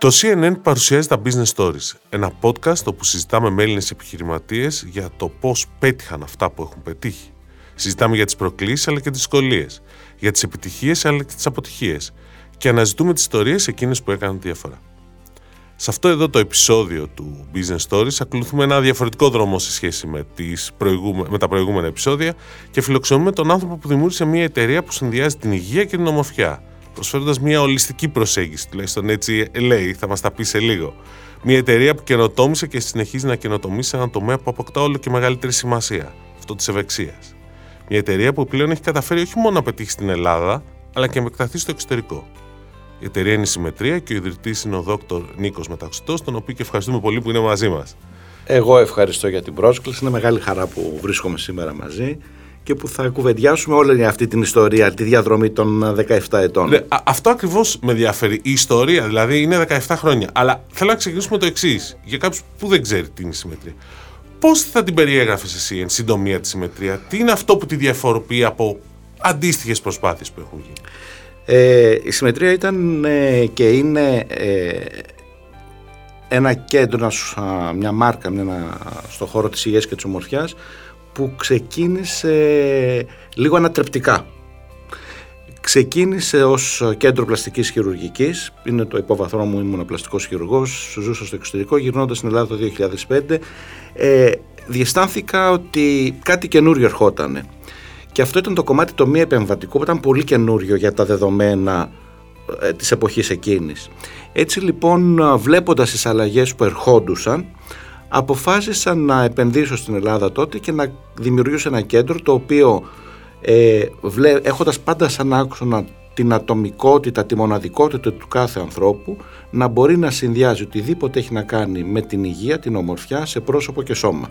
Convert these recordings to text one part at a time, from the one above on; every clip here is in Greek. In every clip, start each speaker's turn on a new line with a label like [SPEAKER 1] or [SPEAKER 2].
[SPEAKER 1] Το CNN παρουσιάζει τα Business Stories, ένα podcast όπου συζητάμε με Έλληνες επιχειρηματίες για το πώς πέτυχαν αυτά που έχουν πετύχει. Συζητάμε για τις προκλήσεις αλλά και τις δυσκολίες, για τις επιτυχίες αλλά και τις αποτυχίες και αναζητούμε τις ιστορίες εκείνες που έκαναν διαφορά. Σε αυτό εδώ το επεισόδιο του Business Stories ακολουθούμε ένα διαφορετικό δρόμο σε σχέση με, τις προηγούμε, με τα προηγούμενα επεισόδια και φιλοξενούμε τον άνθρωπο που δημιούργησε μια εταιρεία που συνδυάζει την υγεία και την ομορφιά, προσφέροντας μια ολιστική προσέγγιση, τουλάχιστον έτσι λέει, θα μας τα πει σε λίγο. Μια εταιρεία που καινοτόμησε και συνεχίζει να καινοτομεί σε έναν τομέα που αποκτά όλο και μεγαλύτερη σημασία, αυτό της ευεξίας. Μια εταιρεία που πλέον έχει καταφέρει όχι μόνο να πετύχει στην Ελλάδα, αλλά και να επεκταθεί στο εξωτερικό. Η εταιρεία είναι η Συμμετρία και ο ιδρυτής είναι ο Δόκτωρ Νίκος Μεταξωτό, τον οποίο και ευχαριστούμε πολύ που είναι μαζί μας.
[SPEAKER 2] Εγώ ευχαριστώ για την πρόσκληση. Είναι μεγάλη χαρά που βρίσκομαι σήμερα μαζί και που θα κουβεντιάσουμε όλη αυτή την ιστορία, τη διαδρομή των 17 ετών.
[SPEAKER 1] Ναι, αυτό ακριβώς με ενδιαφέρει. Η ιστορία δηλαδή είναι 17 χρόνια. Αλλά θέλω να ξεκινήσουμε το εξής. Για κάποιους που δεν ξέρει τι είναι η συμμετρία. Πώς θα την περιέγραφες εσύ εν συντομία τη συμμετρία, Τι είναι αυτό που τη διαφοροποιεί από αντίστοιχες προσπάθειες που έχουν γίνει;
[SPEAKER 2] Ε, η συμμετρία ήταν ε, και είναι ε, ένα κέντρο, μια μάρκα μια, στο χώρο της υγείας και της ομορφιάς που ξεκίνησε λίγο ανατρεπτικά. Ξεκίνησε ως κέντρο πλαστικής χειρουργικής, είναι το υπόβαθρό μου, ήμουν πλαστικός χειρουργός, ζούσα στο εξωτερικό, γυρνώντας στην Ελλάδα το 2005. Ε, διαισθάνθηκα ότι κάτι καινούριο ερχότανε. Και αυτό ήταν το κομμάτι το μη επεμβατικό που ήταν πολύ καινούριο για τα δεδομένα ε, της εποχής εκείνης. Έτσι λοιπόν βλέποντας τις αλλαγές που ερχόντουσαν αποφάσισα να επενδύσω στην Ελλάδα τότε και να δημιουργήσω ένα κέντρο το οποίο ε, βλέ, έχοντας πάντα σαν άξονα την ατομικότητα, τη μοναδικότητα του κάθε ανθρώπου να μπορεί να συνδυάζει οτιδήποτε έχει να κάνει με την υγεία, την ομορφιά σε πρόσωπο και σώμα.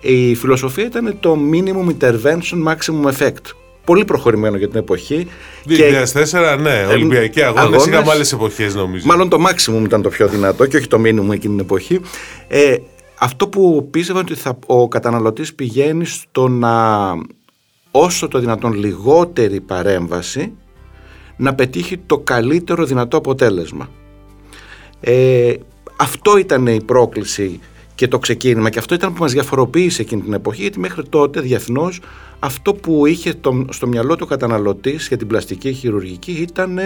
[SPEAKER 2] Η φιλοσοφία ήταν το minimum intervention maximum effect. Πολύ προχωρημένο για την εποχή.
[SPEAKER 1] 2004, ναι, ε, Ολυμπιακοί αγώνες. Είχαμε άλλες εποχές, νομίζω.
[SPEAKER 2] Μάλλον το maximum ήταν το πιο δυνατό και όχι το minimum εκείνη την εποχή. Ε, αυτό που πίστευα ότι θα, ο καταναλωτής πηγαίνει στο να όσο το δυνατόν λιγότερη παρέμβαση να πετύχει το καλύτερο δυνατό αποτέλεσμα. Ε, αυτό ήταν η πρόκληση και το ξεκίνημα και αυτό ήταν που μας διαφοροποίησε εκείνη την εποχή γιατί μέχρι τότε διεθνώς αυτό που είχε το, στο μυαλό του καταναλωτής για την πλαστική χειρουργική ήταν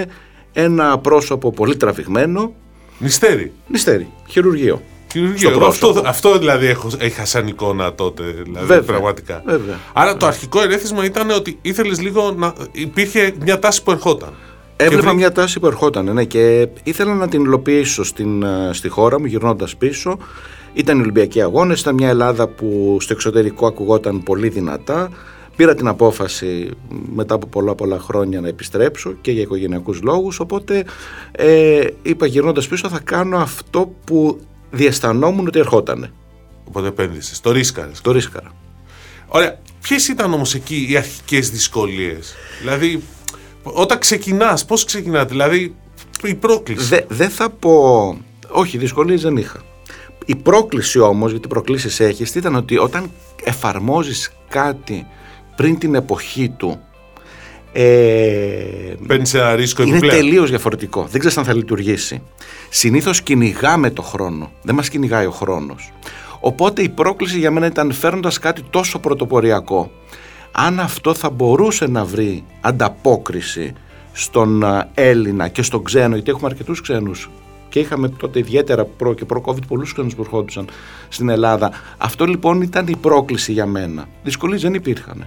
[SPEAKER 2] ένα πρόσωπο πολύ τραβηγμένο
[SPEAKER 1] Νηστέρι
[SPEAKER 2] Νηστέρι, χειρουργείο
[SPEAKER 1] Χειρουργείο. Αυτό, αυτό δηλαδή έχω, είχα σαν εικόνα τότε. Δηλαδή, βέβαια, πραγματικά.
[SPEAKER 2] Βέβαια,
[SPEAKER 1] Άρα το αρχικό ερέθισμα ήταν ότι ήθελες λίγο να. υπήρχε μια τάση που ερχόταν.
[SPEAKER 2] Έβλεπα μια τάση που ερχόταν, ναι, και ήθελα να την υλοποιήσω στην, ε, στη χώρα μου, γυρνώντας πίσω. Ήταν οι Ολυμπιακοί Αγώνες, ήταν μια Ελλάδα που στο εξωτερικό ακουγόταν πολύ δυνατά. Πήρα την απόφαση μετά από πολλά πολλά χρόνια να επιστρέψω και για οικογενειακούς λόγους οπότε ε, είπα γυρνώντας πίσω θα κάνω αυτό που διαισθανόμουν ότι ερχότανε.
[SPEAKER 1] Οπότε επένδυσες. Το ρίσκαρες.
[SPEAKER 2] Το ρίσκαρα.
[SPEAKER 1] Ωραία. Ποιες ήταν όμως εκεί οι αρχικές δυσκολίες, Δηλαδή, όταν ξεκινάς, πώς ξεκινάς, Δηλαδή, η πρόκληση.
[SPEAKER 2] Δεν θα πω. Όχι, δυσκολίες δεν είχα. Η πρόκληση όμως, γιατί προκλήσεις έχεις, ήταν ότι όταν εφαρμόζεις κάτι πριν την εποχή του.
[SPEAKER 1] Ε, Παίρνεις ένα ρίσκο
[SPEAKER 2] Είναι τελείως διαφορετικό. Δεν ξέρεις αν θα λειτουργήσει. Συνήθως κυνηγάμε το χρόνο. Δεν μας κυνηγάει ο χρόνος. Οπότε η πρόκληση για μένα ήταν φέρνοντας κάτι τόσο πρωτοποριακό. Αν αυτό θα μπορούσε να βρει ανταπόκριση στον ε, Έλληνα και στον ξένο, γιατί έχουμε αρκετούς ξένους και είχαμε τότε ιδιαίτερα προ και προ-COVID πολλούς ξένου που ερχόντουσαν στην Ελλάδα. Αυτό λοιπόν ήταν η πρόκληση για μένα. Δυσκολίες δεν υπήρχαν.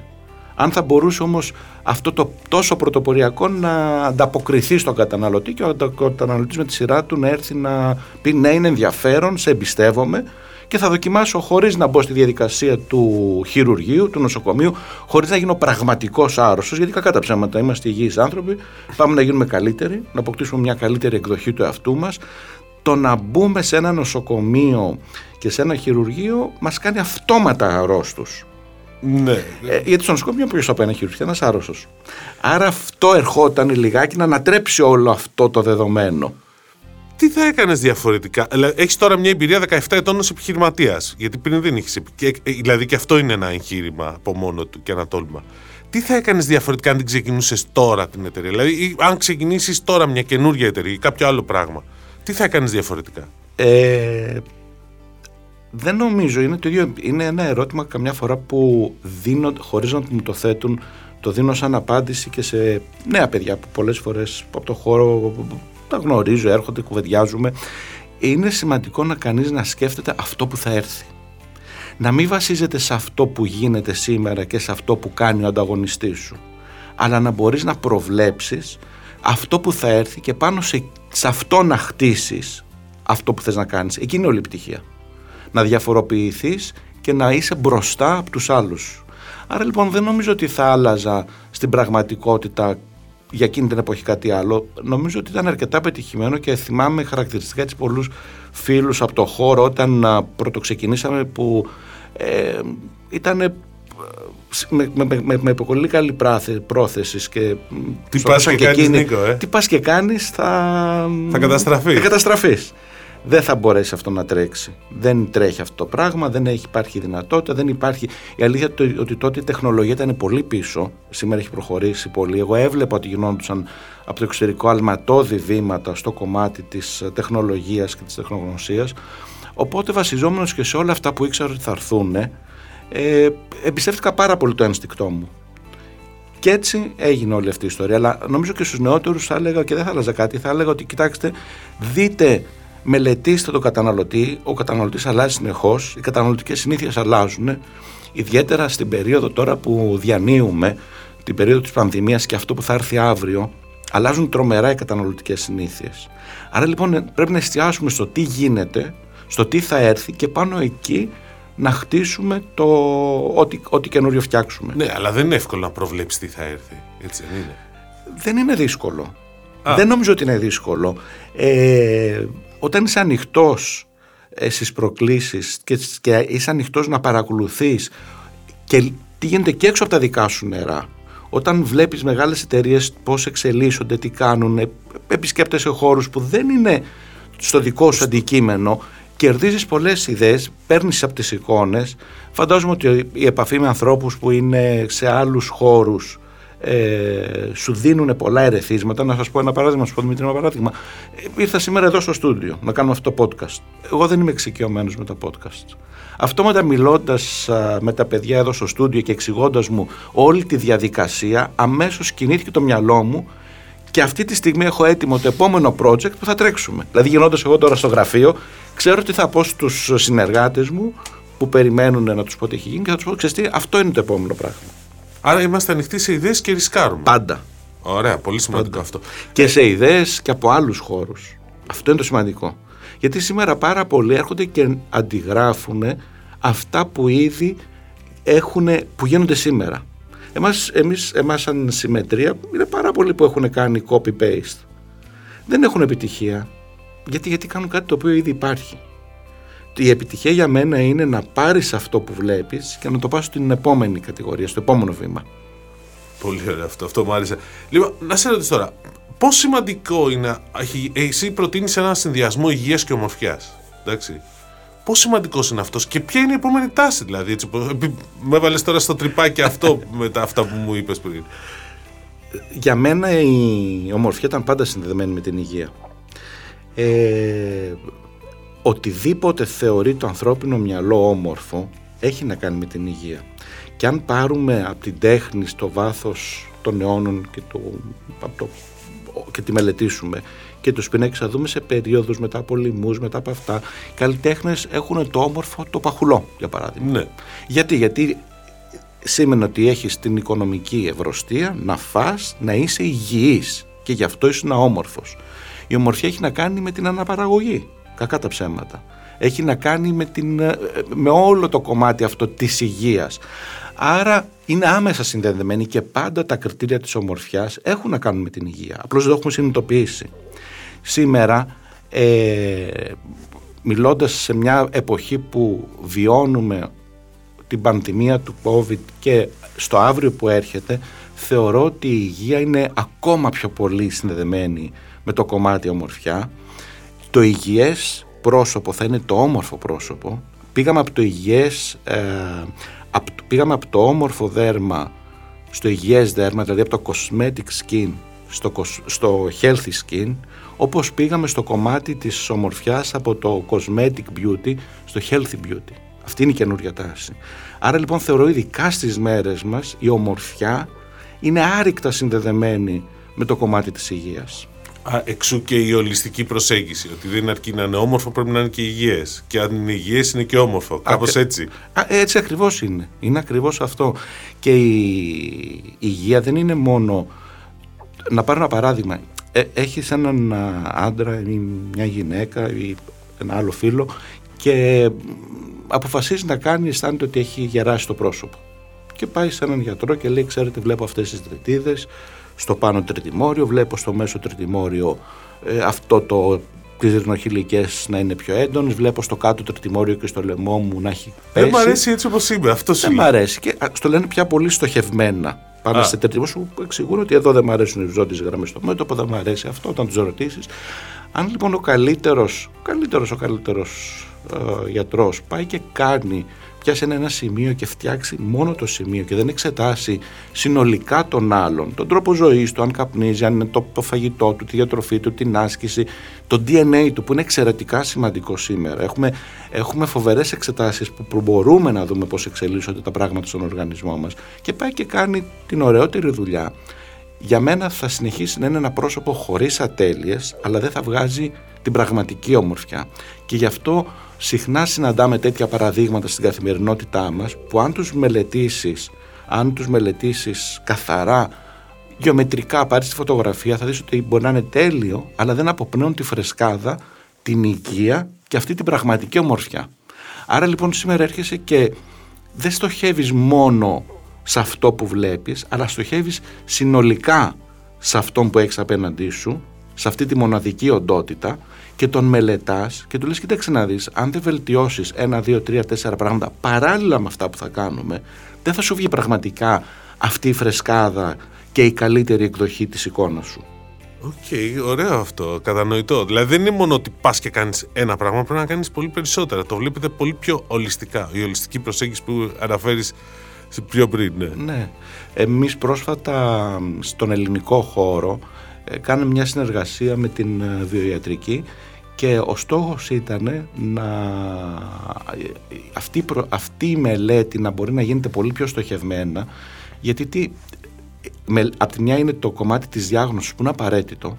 [SPEAKER 2] Αν θα μπορούσε όμως αυτό το τόσο πρωτοποριακό να ανταποκριθεί στον καταναλωτή και ο καταναλωτής με τη σειρά του να έρθει να πει ναι είναι ενδιαφέρον, σε εμπιστεύομαι και θα δοκιμάσω χωρίς να μπω στη διαδικασία του χειρουργείου, του νοσοκομείου, χωρίς να γίνω πραγματικός άρρωστος. Γιατί κακά τα ψέματα είμαστε υγιείς άνθρωποι. Πάμε να γίνουμε καλύτεροι, να αποκτήσουμε μια καλύτερη εκδοχή του εαυτού μας. Το να μπούμε σε ένα νοσοκομείο και σε ένα χειρουργείο μας κάνει αυτόματα αρρώστους.
[SPEAKER 1] Ναι.
[SPEAKER 2] Ε, γιατί στο νοσοκομείο ποιος θα πάει να χειρουργηθεί, ένας άρρωστος. Άρα αυτό ερχόταν λιγάκι να ανατρέψει όλο αυτό το δεδομένο.
[SPEAKER 1] Τι θα έκανες διαφορετικά; Έχεις τώρα μια εμπειρία 17 ετών ως επιχειρηματίας. Γιατί πριν δεν είχες. Ε, δηλαδή και αυτό είναι ένα εγχείρημα από μόνο του και ένα τόλμα. Τι θα έκανες διαφορετικά αν την ξεκινούσες τώρα την εταιρεία; Δηλαδή, αν ξεκινήσεις τώρα μια καινούργια εταιρεία ή κάποιο άλλο πράγμα. Τι θα κάνεις διαφορετικά;
[SPEAKER 2] Ε, δεν νομίζω, είναι το ίδιο, είναι ένα ερώτημα καμιά φορά που δίνω, χωρίς να μου το θέτουν, το δίνω σαν απάντηση και σε νέα παιδιά που πολλές φορές από το χώρο τα γνωρίζω, έρχονται, κουβεντιάζουμε. Είναι σημαντικό να κανείς να σκέφτεται αυτό που θα έρθει. Να μην βασίζεται σε αυτό που γίνεται σήμερα και σε αυτό που κάνει ο ανταγωνιστής σου. Αλλά να μπορείς να προβλέψεις αυτό που θα έρθει και πάνω σε, σε αυτό να χτίσεις αυτό που θες να κάνεις. Εκεί είναι όλη η πτυχία. Να διαφοροποιηθείς και να είσαι μπροστά από τους άλλους. Άρα λοιπόν δεν νομίζω ότι θα άλλαζα στην πραγματικότητα για εκείνη την εποχή κάτι άλλο. Νομίζω ότι ήταν αρκετά πετυχημένο και θυμάμαι χαρακτηριστικά της πολλούς φίλους από το χώρο όταν πρωτοξεκινήσαμε που ε, ήταν με, με, με, με, πολύ καλή πρόθεσης και
[SPEAKER 1] τι πας και, και κάνεις Νίκο, ε;
[SPEAKER 2] τι πας και κάνεις θα,
[SPEAKER 1] θα καταστραφείς.
[SPEAKER 2] Θα καταστραφείς δεν θα μπορέσει αυτό να τρέξει. Δεν τρέχει αυτό το πράγμα, δεν έχει, υπάρχει δυνατότητα, δεν υπάρχει. Η αλήθεια είναι ότι τότε η τεχνολογία ήταν πολύ πίσω. Σήμερα έχει προχωρήσει πολύ. Εγώ έβλεπα ότι γινόντουσαν από το εξωτερικό αλματώδη βήματα στο κομμάτι της τεχνολογίας και της τεχνογνωσίας. Οπότε βασιζόμενος και σε όλα αυτά που ήξερα ότι θα έρθουν, ε, εμπιστεύτηκα πάρα πολύ το ένστικτό μου. Και έτσι έγινε όλη αυτή η ιστορία. Αλλά νομίζω και στους νεότερους θα έλεγα και δεν θα άλλαζα κάτι. Θα έλεγα ότι κοιτάξτε, δείτε μελετήστε τον καταναλωτή. Ο καταναλωτής αλλάζει συνεχώς, οι καταναλωτικές συνήθειες αλλάζουν. Ιδιαίτερα στην περίοδο τώρα που διανύουμε, την περίοδο της πανδημίας και αυτό που θα έρθει αύριο, αλλάζουν τρομερά οι καταναλωτικές συνήθειες. Άρα λοιπόν πρέπει να εστιάσουμε στο τι γίνεται, στο τι θα έρθει και πάνω εκεί να χτίσουμε το ό,τι, ό,τι καινούριο φτιάξουμε.
[SPEAKER 1] Ναι, αλλά δεν είναι εύκολο να προβλέψεις τι θα έρθει. Έτσι δεν είναι;
[SPEAKER 2] Δεν είναι δύσκολο. Δεν νομίζω ότι είναι δύσκολο. Ε, όταν είσαι ανοιχτός ε, στις προκλήσεις και, και είσαι ανοιχτός να παρακολουθείς και τι γίνεται και έξω από τα δικά σου νερά. Όταν βλέπεις μεγάλες εταιρείες πώς εξελίσσονται, τι κάνουν, ε, επισκέπτεσαι χώρους που δεν είναι στο δικό σου αντικείμενο, κερδίζεις πολλές ιδέες, παίρνεις από τις εικόνες. Φαντάζομαι ότι η επαφή με ανθρώπους που είναι σε άλλους χώρους ε, σου δίνουν πολλά ερεθίσματα. Να σας πω ένα παράδειγμα, να σας πω Δημήτρη, ένα παράδειγμα. Ε, ήρθα σήμερα εδώ στο στούντιο να κάνουμε αυτό το podcast. Εγώ δεν είμαι εξοικειωμένος με τα podcast. Αυτό μετά μιλώντα με τα παιδιά εδώ στο στούντιο και εξηγώντας μου όλη τη διαδικασία, αμέσως κινήθηκε το μυαλό μου και αυτή τη στιγμή έχω έτοιμο το επόμενο project που θα τρέξουμε. Δηλαδή, γινώντας εγώ τώρα στο γραφείο, ξέρω τι θα πω στους συνεργάτες μου που περιμένουν να τους πω τι έχει γίνει και θα τους πω: Ξέρετε, αυτό είναι το επόμενο πράγμα.
[SPEAKER 1] Άρα είμαστε ανοιχτοί σε ιδέες και ρισκάρουμε.
[SPEAKER 2] Πάντα.
[SPEAKER 1] Ωραία, πολύ σημαντικό αυτό.
[SPEAKER 2] Και σε ιδέες και από άλλους χώρους. Αυτό είναι το σημαντικό. Γιατί σήμερα πάρα πολλοί έρχονται και αντιγράφουν αυτά που ήδη έχουν, που γίνονται σήμερα. Εμάς, εμείς, εμάς σαν συμμετρία είναι πάρα πολλοί που έχουν κάνει copy-paste. Δεν έχουν επιτυχία. Γιατί, γιατί κάνουν κάτι το οποίο ήδη υπάρχει η επιτυχία για μένα είναι να πάρεις αυτό που βλέπεις και να το πας στην επόμενη κατηγορία, στο επόμενο βήμα.
[SPEAKER 1] Πολύ ωραίο αυτό, αυτό μου άρεσε. Λοιπόν, να σε ρωτήσω τώρα, πώ σημαντικό είναι, εσύ προτείνεις ένα συνδυασμό υγείας και ομορφιάς. Εντάξει. Πώ σημαντικός είναι αυτός και ποια είναι η επόμενη τάση, δηλαδή. Έτσι, με έβαλες τώρα στο τρυπάκι αυτό με τα αυτά που μου είπες πριν.
[SPEAKER 2] Για μένα η ομορφιά ήταν πάντα συνδεδεμένη με την υγεία. Ε, οτιδήποτε θεωρεί το ανθρώπινο μυαλό όμορφο έχει να κάνει με την υγεία. Και αν πάρουμε από την τέχνη στο βάθος των αιώνων και, το, το, και τη μελετήσουμε και τους πινέκες θα δούμε σε περίοδους μετά από λοιμούς, μετά από αυτά οι καλλιτέχνες έχουν το όμορφο το παχουλό για παράδειγμα.
[SPEAKER 1] Ναι.
[SPEAKER 2] Γιατί, γιατί σήμαινε ότι έχεις την οικονομική ευρωστία να φας, να είσαι υγιής και γι' αυτό ήσουν όμορφος. Η ομορφιά έχει να κάνει με την αναπαραγωγή κακά τα ψέματα. Έχει να κάνει με, την, ε, με όλο το κομμάτι αυτό της υγείας. Άρα είναι άμεσα συνδεδεμένοι και πάντα τα κριτήρια της ομορφιάς έχουν να κάνουν με την υγεία. Απλώς δεν το έχουμε συνειδητοποιήσει. Σήμερα, ε, μιλώντας σε μια εποχή που βιώνουμε την πανδημία του COVID και στο αύριο που έρχεται, θεωρώ ότι η υγεία είναι ακόμα πιο πολύ συνδεδεμένη με το κομμάτι ομορφιά το υγιές πρόσωπο θα είναι το όμορφο πρόσωπο. Πήγαμε από το υγιές, ε, πήγαμε από το όμορφο δέρμα στο υγιές δέρμα, δηλαδή από το cosmetic skin στο, στο healthy skin, όπως πήγαμε στο κομμάτι της ομορφιάς από το cosmetic beauty στο healthy beauty. Αυτή είναι η καινούργια τάση. Άρα λοιπόν θεωρώ ειδικά στις μέρες μας η ομορφιά είναι άρρηκτα συνδεδεμένη με το κομμάτι της υγείας.
[SPEAKER 1] Α, εξού και η ολιστική προσέγγιση. Ότι δεν αρκεί να είναι όμορφο, πρέπει να είναι και υγιές. Και αν είναι υγιές, είναι και όμορφο. Κάπως έτσι.
[SPEAKER 2] Α, έτσι ακριβώς είναι. Είναι ακριβώς αυτό. Και η, υγεία δεν είναι μόνο. Να πάρω ένα παράδειγμα. Ε, Έχεις έναν άντρα ή μια γυναίκα ή ένα άλλο φίλο και αποφασίζεις να κάνει, αισθάνεται ότι έχει γεράσει το πρόσωπο. Και πάει σε έναν γιατρό και λέει: Ξέρετε, βλέπω αυτές τις τρετίδε στο πάνω τριτημόριο, βλέπω στο μέσο τριτημόριο ε, αυτό το τι ρινοχυλικέ να είναι πιο έντονες. Βλέπω στο κάτω τριτημόριο και στο λαιμό μου να έχει πέσει.
[SPEAKER 1] Δεν μου αρέσει έτσι όπως είμαι. Αυτός
[SPEAKER 2] Δεν μου αρέσει. Και στο λένε πια πολύ στοχευμένα. Πάνε σε τριτημόριο που εξηγούν ότι εδώ δεν μου αρέσουν οι ζώντε γραμμές στο μέτωπο, δεν μου αρέσει αυτό. Όταν τους ρωτήσεις, αν λοιπόν ο καλύτερος, καλύτερος, ο καλύτερος ε, γιατρός πάει και κάνει πιάσει ένα σημείο και φτιάξει μόνο το σημείο και δεν εξετάσει συνολικά τον άλλον, τον τρόπο ζωής του, αν καπνίζει, αν είναι το, το φαγητό του, τη διατροφή του, την άσκηση, το DNA του που είναι εξαιρετικά σημαντικό σήμερα. Έχουμε, έχουμε φοβερές εξετάσεις που μπορούμε να δούμε πώς εξελίσσονται τα πράγματα στον οργανισμό μας και πάει και κάνει την ωραιότερη δουλειά. Για μένα θα συνεχίσει να είναι ένα πρόσωπο χωρίς ατέλειες, αλλά δεν θα βγάζει την πραγματική ομορφιά. Και γι' αυτό συχνά συναντάμε τέτοια παραδείγματα στην καθημερινότητά μας που αν τους μελετήσεις, αν τους μελετήσεις καθαρά γεωμετρικά πάρεις τη φωτογραφία θα δεις ότι μπορεί να είναι τέλειο αλλά δεν αποπνέουν τη φρεσκάδα, την υγεία και αυτή την πραγματική ομορφιά. Άρα λοιπόν σήμερα έρχεσαι και δεν στοχεύεις μόνο σε αυτό που βλέπεις αλλά στοχεύεις συνολικά σε αυτό που έχεις απέναντί σου σε αυτή τη μοναδική οντότητα και τον μελετάς και του λες: Κοίταξε να δεις, αν δεν βελτιώσεις ένα, δύο, τρία, τέσσερα πράγματα παράλληλα με αυτά που θα κάνουμε, δεν θα σου βγει πραγματικά αυτή η φρεσκάδα και η καλύτερη εκδοχή της εικόνας σου.
[SPEAKER 1] OK, okay, ωραίο αυτό, κατανοητό. Δηλαδή δεν είναι μόνο ότι πας και κάνεις ένα πράγμα, πρέπει να κάνεις πολύ περισσότερα. Το βλέπετε πολύ πιο ολιστικά. Η ολιστική προσέγγιση που αναφέρεις πιο πριν. Ναι.
[SPEAKER 2] ναι. Εμείς πρόσφατα στον ελληνικό χώρο ε, κάναμε μια συνεργασία με την ε, βιοιατρική και ο στόχος ήταν να αυτή, αυτή η μελέτη να μπορεί να γίνεται πολύ πιο στοχευμένα γιατί τι, με, από τη μια είναι το κομμάτι της διάγνωσης που είναι απαραίτητο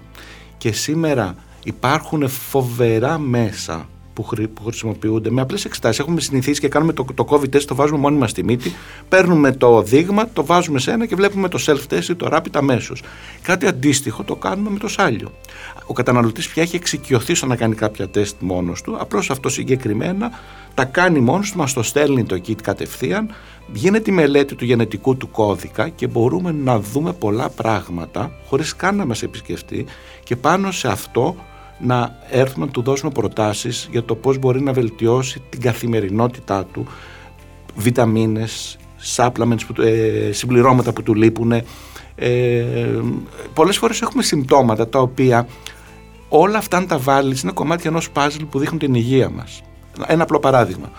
[SPEAKER 2] και σήμερα υπάρχουν φοβερά μέσα που, που χρησιμοποιούνται με απλές εξετάσεις. Έχουμε συνηθίσει και κάνουμε το, το COVID test, το βάζουμε μόνοι μα στη μύτη, παίρνουμε το δείγμα, το βάζουμε σε ένα και βλέπουμε το self-test ή το rapid αμέσως. Κάτι αντίστοιχο το κάνουμε με το σάλιο. Ο καταναλωτής πια έχει εξοικειωθεί στο να κάνει κάποια τεστ μόνος του, απλώς αυτό συγκεκριμένα τα κάνει μόνος του, μας το στέλνει το kit κατευθείαν, γίνεται η μελέτη του γενετικού του κώδικα και μπορούμε να δούμε πολλά πράγματα χωρίς καν να μας επισκεφτεί και πάνω σε αυτό να έρθουμε να του δώσουμε προτάσεις για το πώς μπορεί να βελτιώσει την καθημερινότητά του, βιταμίνες, supplements, ε, συμπληρώματα που του λείπουν. Ε, πολλές φορές έχουμε συμπτώματα τα οποία όλα αυτά αν τα βάλεις είναι κομμάτια ενός πάζλ που δείχνουν την υγεία μας. Ένα απλό παράδειγμα.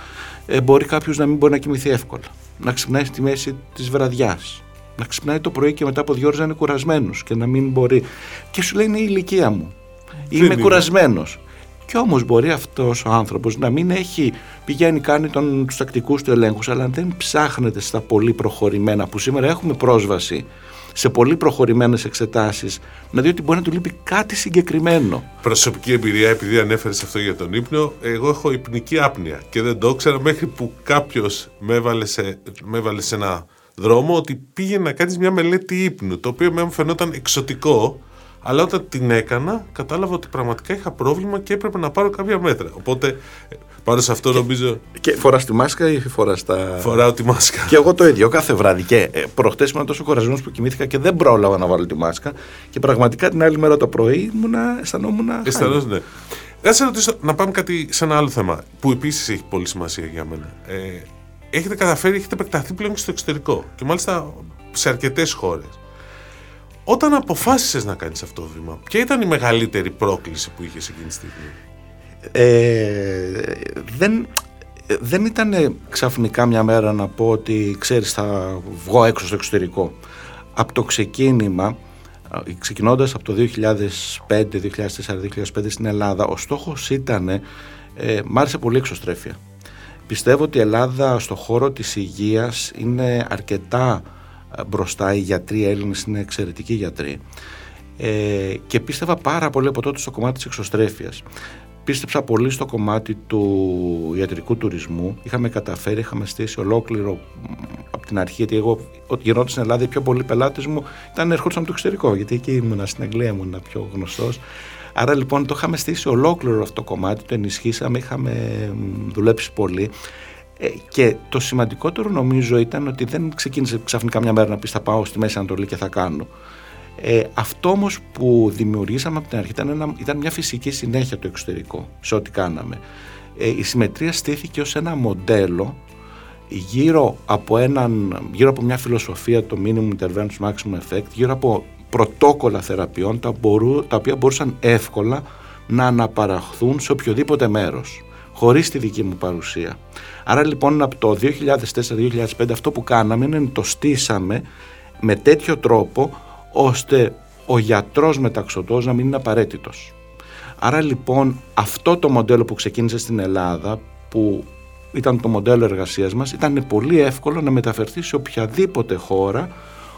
[SPEAKER 2] Ε, μπορεί κάποιος να μην μπορεί να κοιμηθεί εύκολα. Να ξυπνάει στη μέση της βραδιάς. Να ξυπνάει το πρωί και μετά από δύο ώρες να είναι κουρασμένος και να μην μπορεί. Και σου λέει είναι η ηλικία μου. Είμαι κουρασμένος. Κι όμως μπορεί αυτός ο άνθρωπος να μην έχει πηγαίνει, κάνει τους τακτικούς του ελέγχους, αλλά δεν ψάχνεται στα πολύ προχωρημένα που σήμερα έχουμε πρόσβαση σε πολύ προχωρημένες εξετάσεις, να δει ότι μπορεί να του λείπει κάτι συγκεκριμένο.
[SPEAKER 1] Προσωπική εμπειρία, επειδή ανέφερες αυτό για τον ύπνο, εγώ έχω υπνική άπνοια και δεν το ήξερα μέχρι που κάποιος με έβαλε σε, με έβαλε σε ένα δρόμο ότι πήγε να κάνει μια μελέτη ύπνου, το οποίο με μου φαινόταν εξωτικό αλλά όταν την έκανα, κατάλαβα ότι πραγματικά είχα πρόβλημα και έπρεπε να πάρω κάποια μέτρα. Οπότε πάνω σε αυτό νομίζω.
[SPEAKER 2] Και φοράς τη μάσκα ή φοράς τα.
[SPEAKER 1] Φοράω τη μάσκα.
[SPEAKER 2] Και εγώ το ίδιο κάθε βράδυ. Και ε, προχτές ήμουν τόσο κουρασμένο που κοιμήθηκα και δεν πρόλαβα να βάλω τη μάσκα. Και πραγματικά την άλλη μέρα το πρωί ήμουνα, αισθανόμουν.
[SPEAKER 1] Αισθανόμουν, ναι. Να σε ρωτήσω να πάμε κάτι σε ένα άλλο θέμα που επίσης έχει πολύ σημασία για μένα. Ε, έχετε καταφέρει, έχετε επεκταθεί πλέον στο εξωτερικό και μάλιστα σε αρκετές χώρες. Όταν αποφάσισες να κάνεις αυτό το βήμα, ποια ήταν η μεγαλύτερη πρόκληση που είχες εκείνη τη στιγμή;
[SPEAKER 2] Ε, δεν, δεν ήταν ξαφνικά μια μέρα να πω ότι ξέρεις θα βγω έξω στο εξωτερικό. Από το ξεκίνημα ξεκινώντας από το 2005, 2004, 2005 στην Ελλάδα, ο στόχος ήταν, ε, μ' άρεσε πολύ εξωστρέφεια. Πιστεύω ότι η Ελλάδα στο χώρο της υγείας είναι αρκετά ε, μπροστά, οι γιατροί Έλληνες είναι εξαιρετικοί γιατροί ε, και πίστευα πάρα πολύ από τότε στο κομμάτι της εξωστρέφειας. Πίστεψα πολύ στο κομμάτι του ιατρικού τουρισμού. Είχαμε καταφέρει, είχαμε στήσει ολόκληρο από την αρχή. Γιατί εγώ, όταν γινόταν στην Ελλάδα, οι πιο πολλοί πελάτες μου ήταν ερχόντουσαν από το εξωτερικό. Γιατί εκεί ήμουν στην Αγγλία, ήμουν πιο γνωστός. Άρα λοιπόν το είχαμε στήσει ολόκληρο αυτό το κομμάτι, το ενισχύσαμε, είχαμε δουλέψει πολύ. Ε, και το σημαντικότερο νομίζω ήταν ότι δεν ξεκίνησε ξαφνικά μια μέρα να πεις θα πάω στη Μέση Ανατολή και θα κάνω. Ε, αυτό όμως που δημιουργήσαμε από την αρχή ήταν, ήταν μια φυσική συνέχεια το εξωτερικό σε ό,τι κάναμε. Ε, η συμμετρία στήθηκε ως ένα μοντέλο γύρω από, έναν, γύρω από μια φιλοσοφία το minimum intervention maximum effect γύρω από πρωτόκολλα θεραπείων τα, μπορού, τα οποία μπορούσαν εύκολα να αναπαραχθούν σε οποιοδήποτε μέρος χωρίς τη δική μου παρουσία. Άρα λοιπόν από το 2004-2005 αυτό που κάναμε είναι το στήσαμε με τέτοιο τρόπο ώστε ο γιατρός μεταξωτός να μην είναι απαραίτητος. Άρα λοιπόν αυτό το μοντέλο που ξεκίνησε στην Ελλάδα που ήταν το μοντέλο εργασίας μας ήταν πολύ εύκολο να μεταφερθεί σε οποιαδήποτε χώρα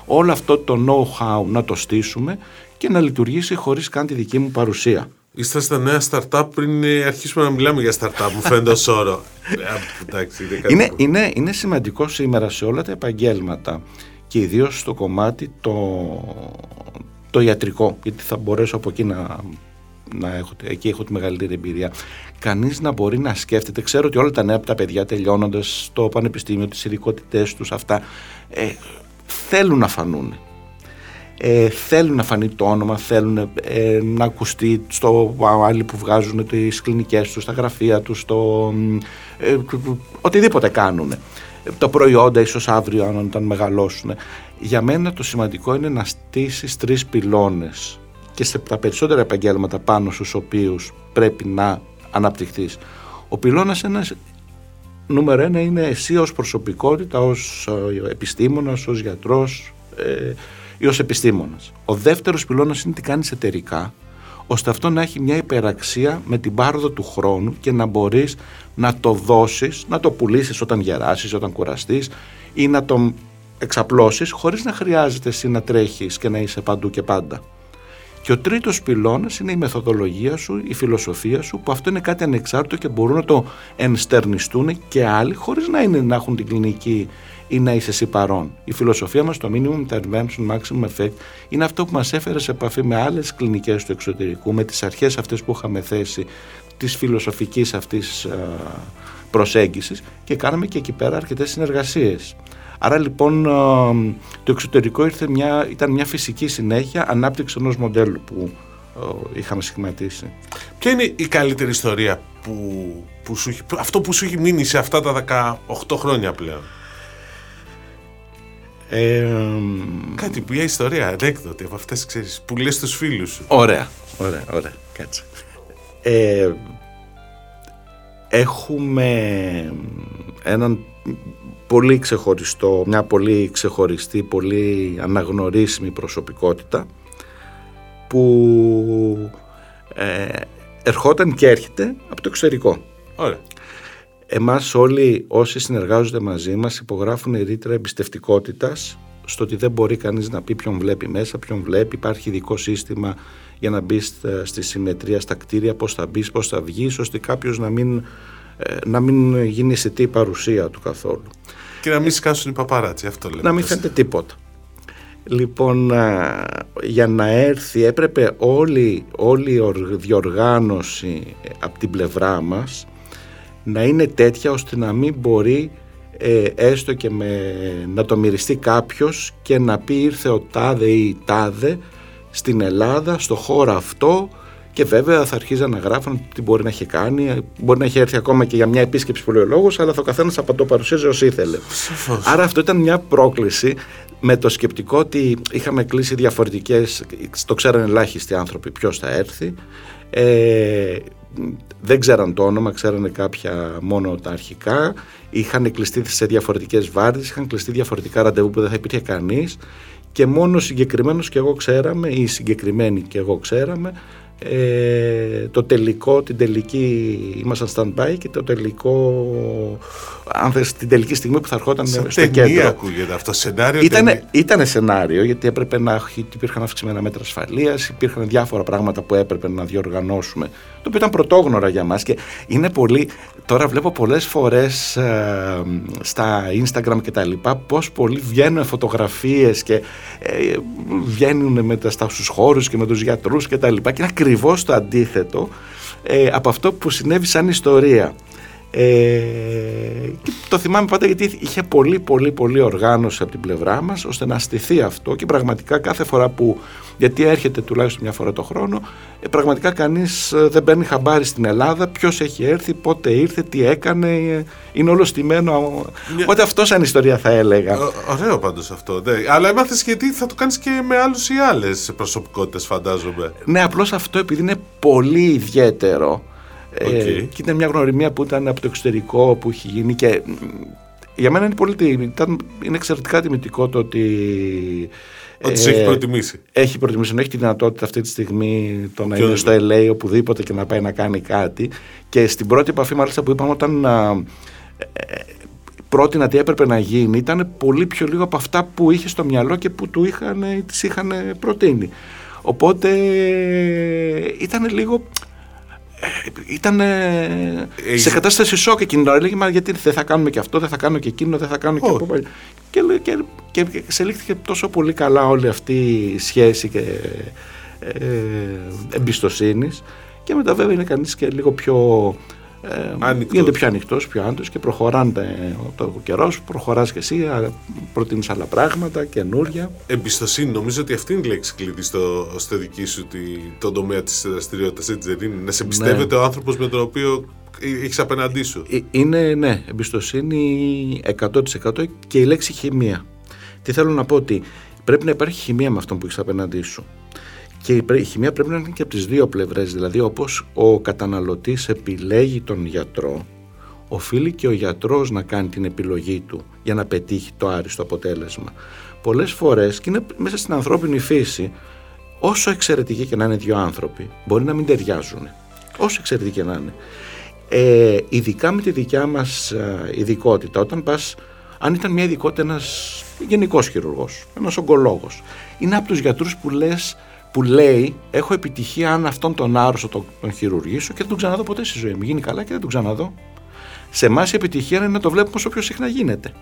[SPEAKER 2] όλο αυτό το know-how να το στήσουμε και να λειτουργήσει χωρίς καν τη δική μου παρουσία.
[SPEAKER 1] Είστε στα νέα startup πριν αρχίσουμε να μιλάμε για startup, μου φαίνεται ως όρο.
[SPEAKER 2] Ε, είναι, είναι, είναι σημαντικό σήμερα σε όλα τα επαγγέλματα και ιδίως στο κομμάτι το, το ιατρικό, γιατί θα μπορέσω από εκεί να, να έχω, εκεί έχω τη μεγαλύτερη εμπειρία. Κανείς να μπορεί να σκέφτεται. Ξέρω ότι όλα τα νέα από τα παιδιά τελειώνοντας το πανεπιστήμιο, τις ειδικότητές τους, αυτά ε, θέλουν να φανούν. Ε, θέλουν να φανεί το όνομα, θέλουν ε, να ακουστεί στο άλλοι που βγάζουν τις κλινικές τους, τα γραφεία τους, το, ε, οτιδήποτε κάνουν τα προϊόντα ίσως αύριο αν όταν μεγαλώσουν. Για μένα το σημαντικό είναι να στήσεις τρεις πυλώνες και σε τα περισσότερα επαγγέλματα πάνω στους οποίους πρέπει να αναπτυχθείς. Ο πυλώνας ένας νούμερο ένα είναι εσύ ως προσωπικότητα, ως ε, επιστήμονας, ως γιατρός ε, ή ως επιστήμονας. Ο δεύτερος πυλώνας είναι τι κάνεις εταιρικά, ώστε αυτό να έχει μια υπεραξία με την πάροδο του χρόνου και να μπορείς να το δώσεις, να το πουλήσεις όταν γεράσεις, όταν κουραστείς ή να το εξαπλώσεις χωρίς να χρειάζεται εσύ να τρέχεις και να είσαι παντού και πάντα. Και ο τρίτος πυλώνας είναι η μεθοδολογία σου, η φιλοσοφία σου, που αυτό είναι κάτι ανεξάρτητο και μπορούν να το ενστερνιστούν και άλλοι χωρίς να, είναι, να έχουν την κλινική ή να είσαι εσύ παρόν. Η φιλοσοφία μας, το minimum intervention maximum effect, είναι αυτό που μας έφερε σε επαφή με άλλες κλινικές του εξωτερικού, με τις αρχές αυτές που είχαμε θέσει, της φιλοσοφικής αυτής προσέγγισης και κάναμε και εκεί πέρα αρκετές συνεργασίες. Άρα λοιπόν το εξωτερικό ήρθε μια, ήταν μια φυσική συνέχεια ανάπτυξη ενός μοντέλου που είχαμε σχηματίσει.
[SPEAKER 1] Ποια είναι η καλύτερη ιστορία που, που σου, αυτό που σου έχει μείνει σε αυτά τα 18 χρόνια πλέον; Ε, Κάτι που μια ιστορία, ανέκδοτη από αυτές ξέρεις, που λες στους φίλους σου.
[SPEAKER 2] Ωραία, ωραία, ωραία, κάτσε. Ε, έχουμε έναν πολύ ξεχωριστό, μια πολύ ξεχωριστή, πολύ αναγνωρίσιμη προσωπικότητα που ε, ερχόταν και έρχεται από το εξωτερικό.
[SPEAKER 1] Ωραία.
[SPEAKER 2] Εμάς όλοι όσοι συνεργάζονται μαζί μας υπογράφουν ρήτρα εμπιστευτικότητας στο ότι δεν μπορεί κανείς να πει ποιον βλέπει μέσα, ποιον βλέπει, υπάρχει ειδικό σύστημα για να μπει στη συμμετρία στα κτίρια, πώς θα μπεις, πώς θα βγεις, ώστε κάποιος να μην, ε, να μην γίνει αισθητή η παρουσία του καθόλου.
[SPEAKER 1] Και να μην σκάσουν οι παπαράτσι, αυτό λέμε.
[SPEAKER 2] Να μην φαίνεται τίποτα. Λοιπόν, για να έρθει έπρεπε όλη, όλη η διοργάνωση ε, από την πλευρά μας να είναι τέτοια ώστε να μην μπορεί ε, έστω και με, να το μυριστεί κάποιος και να πει ήρθε ο τάδε ή η τάδε στην Ελλάδα, στο χώρο αυτό και βέβαια θα αρχίζαν να γράφουν τι μπορεί να έχει κάνει. Μπορεί να έχει έρθει ακόμα και για μια επίσκεψη που λέει ο λόγος, αλλά θα ο καθένας από το παρουσίαζε ως ήθελε. Άρα αυτό ήταν μια πρόκληση με το σκεπτικό ότι είχαμε κλείσει διαφορετικές. Το ξέραν ελάχιστοι άνθρωποι ποιος θα έρθει. Ε, δεν ξέραν το όνομα, ξέρανε κάποια μόνο τα αρχικά. Είχαν κλειστεί σε διαφορετικές βάρδιε, είχαν κλειστεί διαφορετικά ραντεβού που δεν θα υπήρχε κανείς και μόνο συγκεκριμένος και εγώ ξέραμε ή συγκεκριμένοι και εγώ ξέραμε ε, το τελικό, την τελική ήμασταν stand-by και το τελικό αν θες, την τελική στιγμή που θα ερχόταν
[SPEAKER 1] Σαν
[SPEAKER 2] στο
[SPEAKER 1] ταινία
[SPEAKER 2] κέντρο.
[SPEAKER 1] ακούγεται αυτό. Σενάριο
[SPEAKER 2] Ήτανε,
[SPEAKER 1] ταινία.
[SPEAKER 2] ήτανε σενάριο γιατί έπρεπε να υπήρχαν αυξημένα μέτρα ασφαλείας, υπήρχαν διάφορα πράγματα που έπρεπε να διοργανώσουμε. Το οποίο ήταν πρωτόγνωρα για μας και είναι πολύ. Τώρα βλέπω πολλές φορές ε, στα Instagram και τα λοιπά πώς πολλοί βγαίνουν φωτογραφίες και ε, βγαίνουν με τα, στους χώρους και με τους γιατρούς και τα λοιπά και είναι ακριβώς το αντίθετο ε, από αυτό που συνέβη σαν ιστορία. Ε, και το θυμάμαι πάντα γιατί είχε πολύ πολύ πολύ οργάνωση από την πλευρά μας ώστε να στηθεί αυτό και πραγματικά κάθε φορά που γιατί έρχεται τουλάχιστον μια φορά το χρόνο ε, πραγματικά κανείς ε, δεν παίρνει χαμπάρι στην Ελλάδα ποιος έχει έρθει, πότε ήρθε, τι έκανε ε, είναι όλος στημένο
[SPEAKER 1] Μια-
[SPEAKER 2] οπότε αυτό σαν ιστορία θα έλεγα
[SPEAKER 1] Ω- Ωραίο πάντως αυτό. Ναι. Αλλά έμαθες γιατί θα το κάνεις και με άλλους ή άλλες προσωπικότητες, φαντάζομαι.
[SPEAKER 2] Ναι, απλώς αυτό επειδή είναι πολύ ιδιαίτερο ε,
[SPEAKER 1] Οκ.
[SPEAKER 2] και ήταν μια γνωριμία που ήταν από το εξωτερικό που έχει γίνει και μ, για μένα είναι, πολύ, τιμή- ήταν, είναι εξαιρετικά τιμητικό το ότι
[SPEAKER 1] Ότι σε έχει προτιμήσει.
[SPEAKER 2] έχει προτιμήσει να έχει τη δυνατότητα αυτή τη στιγμή το να
[SPEAKER 1] Ποιο
[SPEAKER 2] είναι στο
[SPEAKER 1] είναι;
[SPEAKER 2] LA οπουδήποτε και να πάει να κάνει κάτι και στην πρώτη επαφή μάλιστα που είπαμε όταν α, ε, πρότεινα τι έπρεπε να γίνει ήταν πολύ πιο λίγο από αυτά που είχε στο μυαλό και που του είχαν, τις είχαν προτείνει. Οπότε ήταν λίγο ήταν σε κατάσταση σοκ εκείνη την ώρα. Έλεγε, μα γιατί δεν θα κάνουμε και αυτό, δεν θα κάνω και εκείνο, δεν θα κάνω και
[SPEAKER 1] Όχι.
[SPEAKER 2] αυτό. Και, λέ- και, και, και εξελίχθηκε τόσο πολύ καλά όλη αυτή η σχέση και ε, εμπιστοσύνης και μετά βέβαια είναι κανείς και λίγο πιο ε,
[SPEAKER 1] Ανοιχτός.
[SPEAKER 2] γίνεται πιο ανοιχτός, πιο άντρος και προχωράνε το καιρός, προχωράς και εσύ, α, προτείνεις άλλα πράγματα, καινούρια.
[SPEAKER 1] Εμπιστοσύνη, νομίζω ότι αυτή είναι η λέξη κλειδί στο, στο δική σου τη, τον τομέα της δραστηριότητας, έτσι δεν είναι; Να σε εμπιστεύεται ο άνθρωπος με τον οποίο έχεις απέναντί σου.
[SPEAKER 2] Ε, Είναι, ναι, εμπιστοσύνη 100% και η λέξη χημεία. Τι θέλω να πω ότι πρέπει να υπάρχει χημεία με αυτόν που έχεις απέναντί σου. Και η πρέ- η χημεία πρέπει να είναι και από τις δύο πλευρές. Δηλαδή όπως ο καταναλωτής επιλέγει τον γιατρό, οφείλει και ο γιατρός να κάνει την επιλογή του για να πετύχει το άριστο αποτέλεσμα. Πολλές φορές, και είναι μέσα στην ανθρώπινη φύση, όσο εξαιρετικοί και να είναι δύο άνθρωποι, μπορεί να μην ταιριάζουν. Όσο εξαιρετικοί και να είναι. Ε, ειδικά με τη δικιά μας ε, ειδικότητα, όταν πας, αν ήταν μια ειδικότητα ένας γενικός χειρουργός, ένας ογκολόγος, είναι από τους γιατρούς που λες, που λέει έχω επιτυχία αν αυτόν τον άρρωστο τον, τον χειρουργήσω και δεν τον ξαναδώ ποτέ στη ζωή μου. Γίνει καλά και δεν τον ξαναδώ. Σε εμάς η επιτυχία είναι να το βλέπουμε όσο πιο συχνά γίνεται.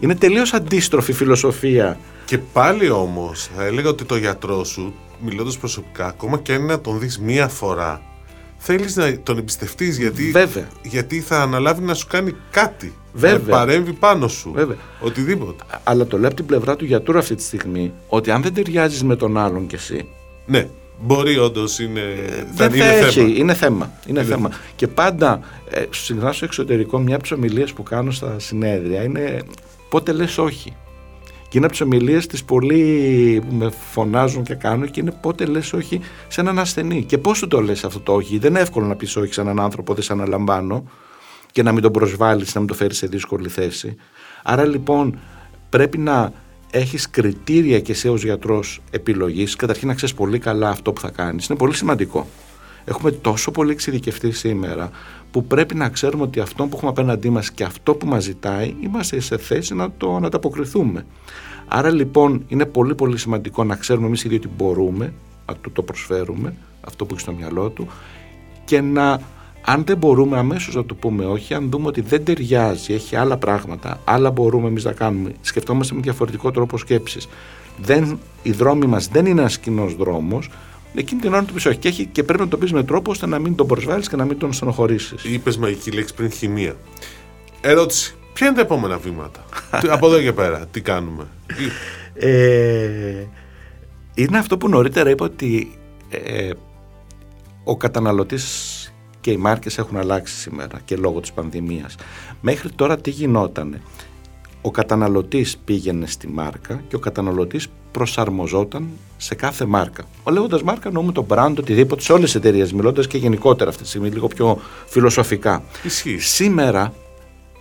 [SPEAKER 2] Είναι τελείως αντίστροφη φιλοσοφία.
[SPEAKER 1] Και πάλι όμως, θα έλεγα ότι το γιατρό σου, μιλώντας προσωπικά, ακόμα και αν να τον δεις μία φορά, θέλεις να τον εμπιστευτείς γιατί,
[SPEAKER 2] Βέβαια.
[SPEAKER 1] γιατί θα αναλάβει να σου κάνει κάτι.
[SPEAKER 2] Βέβαια.
[SPEAKER 1] Να παρέμβει πάνω σου.
[SPEAKER 2] Βέβαια.
[SPEAKER 1] Οτιδήποτε.
[SPEAKER 2] Αλλά το λέω από την πλευρά του γιατρού αυτή τη στιγμή ότι αν δεν ταιριάζεις με τον άλλον κι εσύ,
[SPEAKER 1] Ναι, μπορεί όντως είναι.
[SPEAKER 2] δεν θα
[SPEAKER 1] είναι
[SPEAKER 2] έχει.
[SPEAKER 1] θέμα.
[SPEAKER 2] Είναι θέμα. Είναι θέμα. Και πάντα, ε, συχνά στο εξωτερικό, μια από τις ομιλίες που κάνω στα συνέδρια είναι πότε λες όχι; Και είναι από τις ομιλίες τη πολύ που με φωνάζουν και κάνω και είναι πότε λες όχι σε έναν ασθενή. Και πώς του το λες αυτό το όχι; Δεν είναι εύκολο να πεις όχι σε έναν άνθρωπο, δεν σε αναλαμβάνω και να μην τον προσβάλλεις, να μην το φέρεις σε δύσκολη θέση. Άρα λοιπόν πρέπει να έχεις κριτήρια και εσύ ως γιατρός επιλογής. Καταρχήν να ξέρεις πολύ καλά αυτό που θα κάνεις. Είναι πολύ σημαντικό. Έχουμε τόσο πολύ εξειδικευτεί σήμερα που πρέπει να ξέρουμε ότι αυτό που έχουμε απέναντί μας και αυτό που μας ζητάει είμαστε σε θέση να το να ανταποκριθούμε. Άρα λοιπόν είναι πολύ πολύ σημαντικό να ξέρουμε εμείς ήδη ότι μπορούμε να του το προσφέρουμε αυτό που έχει στο μυαλό του και να αν δεν μπορούμε αμέσως να του πούμε όχι, αν δούμε ότι δεν ταιριάζει, έχει άλλα πράγματα, άλλα μπορούμε εμείς να κάνουμε, σκεφτόμαστε με διαφορετικό τρόπο σκέψης. Οι δρόμοι μας δεν είναι ένας κοινός δρόμος, εκείνη την ώρα να του πεις όχι. Και, έχει, και πρέπει να το πεις με τρόπο ώστε να μην τον προσβάλλεις και να μην τον στενοχωρήσεις.
[SPEAKER 1] Είπες μαγική λέξη πριν χημεία. Ερώτηση. Ποια είναι τα επόμενα βήματα; Τι- από εδώ και πέρα, τι κάνουμε;
[SPEAKER 2] Ε, είναι αυτό που νωρίτερα είπα ότι ε, ο καταναλωτής και οι μάρκες έχουν αλλάξει σήμερα και λόγω της πανδημίας. Μέχρι τώρα τι γινότανε; Ο καταναλωτής πήγαινε στη μάρκα και ο καταναλωτής προσαρμοζόταν σε κάθε μάρκα. Ο λέγοντας μάρκα εννοούμε το brand, οτιδήποτε, σε όλες τις εταιρείες, μιλώντας και γενικότερα αυτή τη στιγμή, λίγο πιο φιλοσοφικά.
[SPEAKER 1] Ισχύει.
[SPEAKER 2] Σήμερα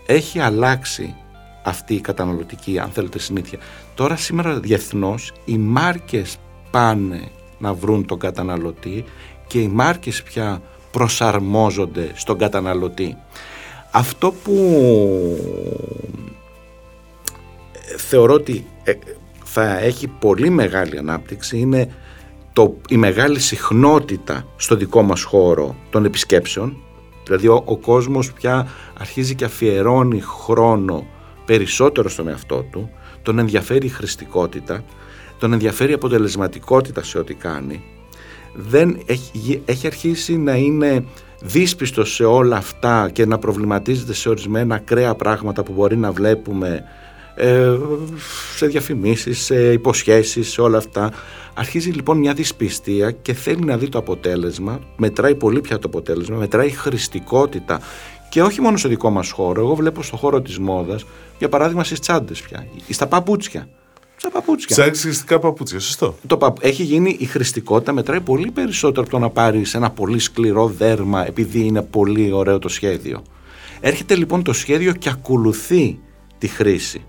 [SPEAKER 2] έχει αλλάξει αυτή η καταναλωτική αν θέλετε συνήθεια. Τώρα σήμερα διεθνώς οι μάρκες πάνε να βρουν τον καταναλωτή και οι μάρκες πια προσαρμόζονται στον καταναλωτή. Αυτό που θεωρώ ότι ε, θα έχει πολύ μεγάλη ανάπτυξη είναι το, η μεγάλη συχνότητα στο δικό μας χώρο των επισκέψεων δηλαδή ο, ο κόσμος πια αρχίζει και αφιερώνει χρόνο περισσότερο στον εαυτό του τον ενδιαφέρει η χρηστικότητα τον ενδιαφέρει η αποτελεσματικότητα σε ό,τι κάνει δεν έχει, έχει αρχίσει να είναι δύσπιστος σε όλα αυτά και να προβληματίζεται σε ορισμένα ακραία πράγματα που μπορεί να βλέπουμε ε, σε διαφημίσεις, σε υποσχέσεις, σε όλα αυτά. Αρχίζει λοιπόν μια δυσπιστία και θέλει να δει το αποτέλεσμα, μετράει πολύ πια το αποτέλεσμα, μετράει χρηστικότητα και όχι μόνο στο δικό μας χώρο, εγώ βλέπω στο χώρο της μόδας, για παράδειγμα στις τσάντες πια, ή στα παπούτσια. Στα παπούτσια.
[SPEAKER 1] Ψάχνεις χρηστικά παπούτσια, σωστό.
[SPEAKER 2] Το Έχει γίνει η χρηστικότητα, μετράει πολύ περισσότερο από το να πάρεις ένα πολύ σκληρό δέρμα επειδή είναι πολύ ωραίο το σχέδιο. Έρχεται λοιπόν το σχέδιο και ακολουθεί τη χρήση.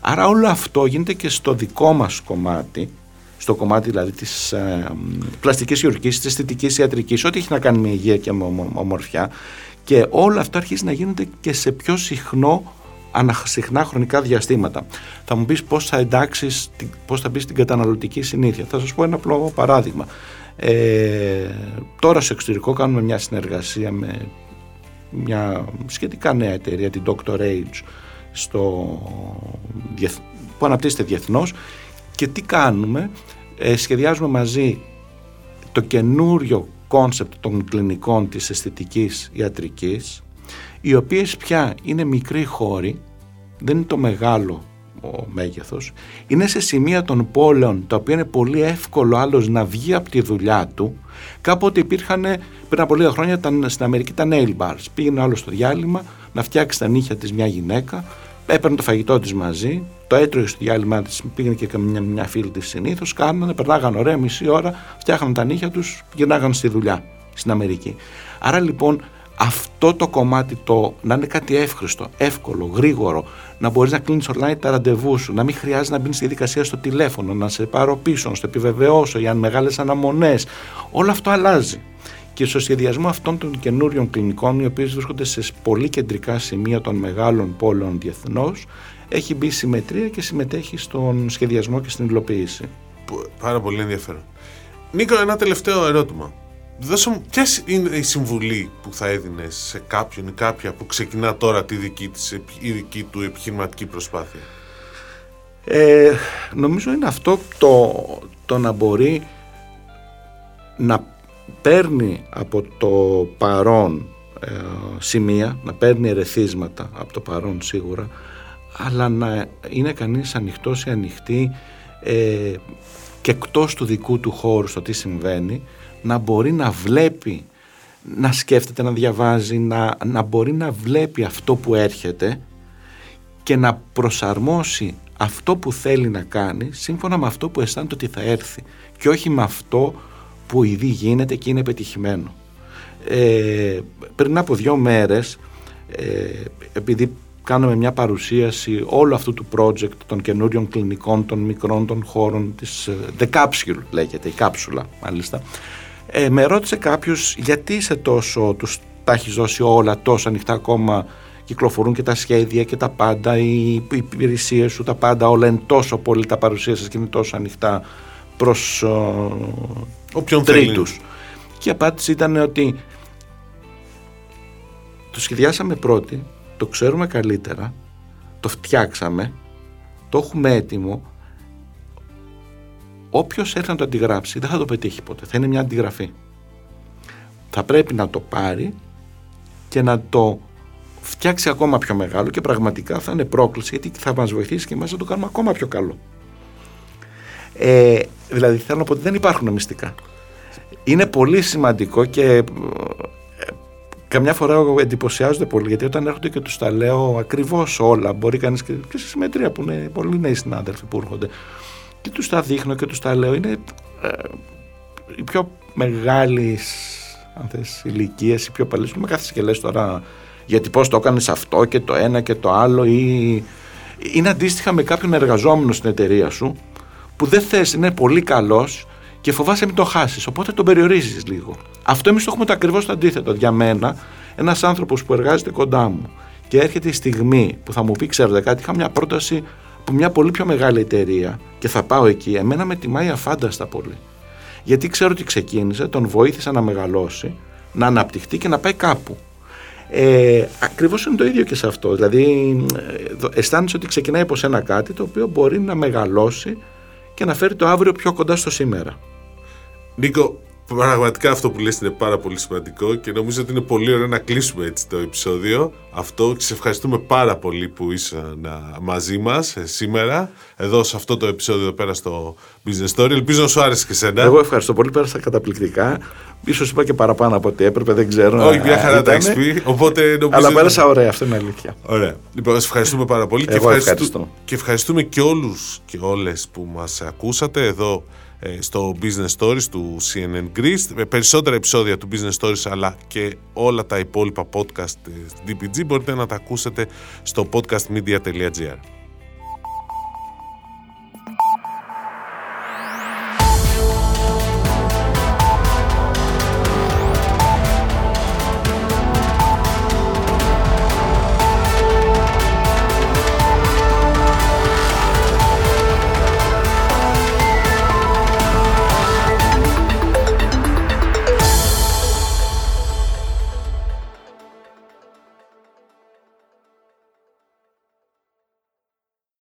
[SPEAKER 2] Άρα όλο αυτό γίνεται και στο δικό μας κομμάτι, στο κομμάτι δηλαδή της ε, πλαστικής χειρουργικής, της αισθητικής ιατρικής, ό,τι έχει να κάνει με υγεία και με ομορφιά και όλο αυτό αρχίζει να γίνεται και σε πιο συχνό ανασυχνά χρονικά διαστήματα. Θα μου πεις πώς θα εντάξεις, πώς θα μπεις την καταναλωτική συνήθεια. Θα σας πω ένα απλό παράδειγμα. Ε, τώρα στο εξωτερικό κάνουμε μια συνεργασία με μια σχετικά νέα εταιρεία, την Dr. Age, στο, που αναπτύσσεται διεθνώς και τι κάνουμε, ε, σχεδιάζουμε μαζί το καινούριο κόνσεπτ των κλινικών της αισθητικής ιατρικής οι οποίες πια είναι μικροί χώροι, δεν είναι το μεγάλο ο μέγεθος, είναι σε σημεία των πόλεων τα οποία είναι πολύ εύκολο άλλος να βγει από τη δουλειά του. Κάποτε υπήρχαν πριν από λίγα χρόνια στην Αμερική τα nail bars. Πήγαινε άλλος στο διάλειμμα να φτιάξει τα νύχια της μια γυναίκα, έπαιρνε το φαγητό της μαζί, το έτρωγε στο διάλειμμα της, πήγαινε και μια, μια φίλη της συνήθως, κάνανε, περνάγαν ωραία μισή ώρα, φτιάχναν τα νύχια τους, γυρνάγαν στη δουλειά στην Αμερική. Άρα λοιπόν αυτό το κομμάτι το να είναι κάτι εύχριστο, εύκολο, γρήγορο, να μπορείς να κλείνεις online τα ραντεβού σου, να μην χρειάζεται να μπει στη δικασία στο τηλέφωνο, να σε πάρω πίσω, να στο επιβεβαιώσω για μεγάλες αναμονές. Όλο αυτό αλλάζει. Και στο σχεδιασμό αυτών των καινούριων κλινικών, οι οποίες βρίσκονται σε πολύ κεντρικά σημεία των μεγάλων πόλεων διεθνώς, έχει μπει συμμετρία και συμμετέχει στον σχεδιασμό και στην υλοποίηση.
[SPEAKER 1] Πάρα πολύ ενδιαφέρον. Νίκο, ένα τελευταίο ερώτημα. Δώσε μου, ποια είναι η συμβουλή που θα έδινες σε κάποιον ή κάποια που ξεκινά τώρα τη δική, της, η δική του επιχειρηματική προσπάθεια;
[SPEAKER 2] Ε, νομίζω είναι αυτό το, το να μπορεί να παίρνει από το παρόν ε, σημεία, να παίρνει ερεθίσματα από το παρόν σίγουρα, αλλά να είναι κανείς ανοιχτός ή ανοιχτή ε, και εκτός του δικού του χώρου στο τι συμβαίνει, να μπορεί να βλέπει, να σκέφτεται, να διαβάζει, να, να μπορεί να βλέπει αυτό που έρχεται και να προσαρμόσει αυτό που θέλει να κάνει σύμφωνα με αυτό που αισθάνεται ότι θα έρθει και όχι με αυτό που ήδη γίνεται και είναι πετυχημένο. Ε, πριν από δύο μέρες, ε, επειδή κάναμε μια παρουσίαση όλου αυτού του project των καινούριων κλινικών, των μικρών των χώρων της ε, The Capsule λέγεται, η κάψουλα μάλιστα, ε, με ρώτησε κάποιος γιατί είσαι τόσο, τους τα έχεις δώσει όλα τόσο ανοιχτά ακόμα κυκλοφορούν και τα σχέδια και τα πάντα, οι υπηρεσίες σου, τα πάντα, όλα είναι τόσο πολύ τα παρουσία σας και είναι τόσο ανοιχτά προς
[SPEAKER 1] Όποιον
[SPEAKER 2] τρίτους. Και η απάντηση ήταν ότι το σχεδιάσαμε πρώτοι, το ξέρουμε καλύτερα, το φτιάξαμε, το έχουμε έτοιμο, όποιος έρθει να το αντιγράψει δεν θα το πετύχει ποτέ, θα είναι μια αντιγραφή. Θα πρέπει να το πάρει και να το φτιάξει ακόμα πιο μεγάλο και πραγματικά θα είναι πρόκληση γιατί θα μας βοηθήσει και εμάς να το κάνουμε ακόμα πιο καλό. Ε, δηλαδή θέλω να πω ότι δεν υπάρχουν μυστικά. Είναι πολύ σημαντικό και ε, καμιά φορά εντυπωσιάζονται πολύ γιατί όταν έρχονται και τους τα λέω ακριβώς όλα μπορεί κανείς και, και σε συμμετρία που είναι πολλοί νέοι συνάδελφοι που έρχονται και τους τα δείχνω και τους τα λέω είναι ε, οι πιο μεγάλη αν θες ηλικίες, οι πιο παλιές με κάθεσαι και λες τώρα γιατί πώς το έκανες αυτό και το ένα και το άλλο ή Είναι αντίστοιχα με κάποιον εργαζόμενο στην εταιρεία σου που δεν θες, είναι πολύ καλός και φοβάσαι μην το χάσεις. Οπότε τον περιορίζεις λίγο. Αυτό εμείς το έχουμε το ακριβώς το αντίθετο. Για μένα, ένας άνθρωπος που εργάζεται κοντά μου και έρχεται η στιγμή που θα μου πει: Ξέρετε κάτι, είχα μια πρόταση από μια πολύ πιο μεγάλη εταιρεία και θα πάω εκεί. Εμένα με τιμάει αφάνταστα πολύ. Γιατί ξέρω ότι ξεκίνησε, τον βοήθησα να μεγαλώσει, να αναπτυχθεί και να πάει κάπου. Ε, ακριβώς είναι το ίδιο και σε αυτό. Δηλαδή ε, αισθάνεσαι ότι ξεκινάει από σένα κάτι το οποίο μπορεί να μεγαλώσει και να φέρει το αύριο πιο κοντά στο σήμερα.
[SPEAKER 1] Νίκο, Πραγματικά αυτό που λες είναι πάρα πολύ σημαντικό και νομίζω ότι είναι πολύ ωραίο να κλείσουμε έτσι το επεισόδιο αυτό και σε ευχαριστούμε πάρα πολύ που ήσαν μαζί μας ε, σήμερα εδώ σε αυτό το επεισόδιο εδώ πέρα στο Business Story. Ελπίζω να σου άρεσε και σένα.
[SPEAKER 2] Εγώ ευχαριστώ πολύ, πέρασα καταπληκτικά. Ίσως είπα και παραπάνω από ό,τι έπρεπε, δεν ξέρω.
[SPEAKER 1] Όχι, μια χαρά τα έχει πει. Οπότε νομίζω...
[SPEAKER 2] Αλλά πέρασα ωραία, αυτό είναι αλήθεια.
[SPEAKER 1] Ωραία. Λοιπόν, σα ευχαριστούμε πάρα πολύ
[SPEAKER 2] Εγώ και, ευχαριστούμε,
[SPEAKER 1] και ευχαριστούμε και όλους και όλες που μας ακούσατε εδώ ε, στο Business Stories του CNN Greece. Με περισσότερα επεισόδια του Business Stories αλλά και όλα τα υπόλοιπα podcast DPG μπορείτε να τα ακούσετε στο podcastmedia.gr.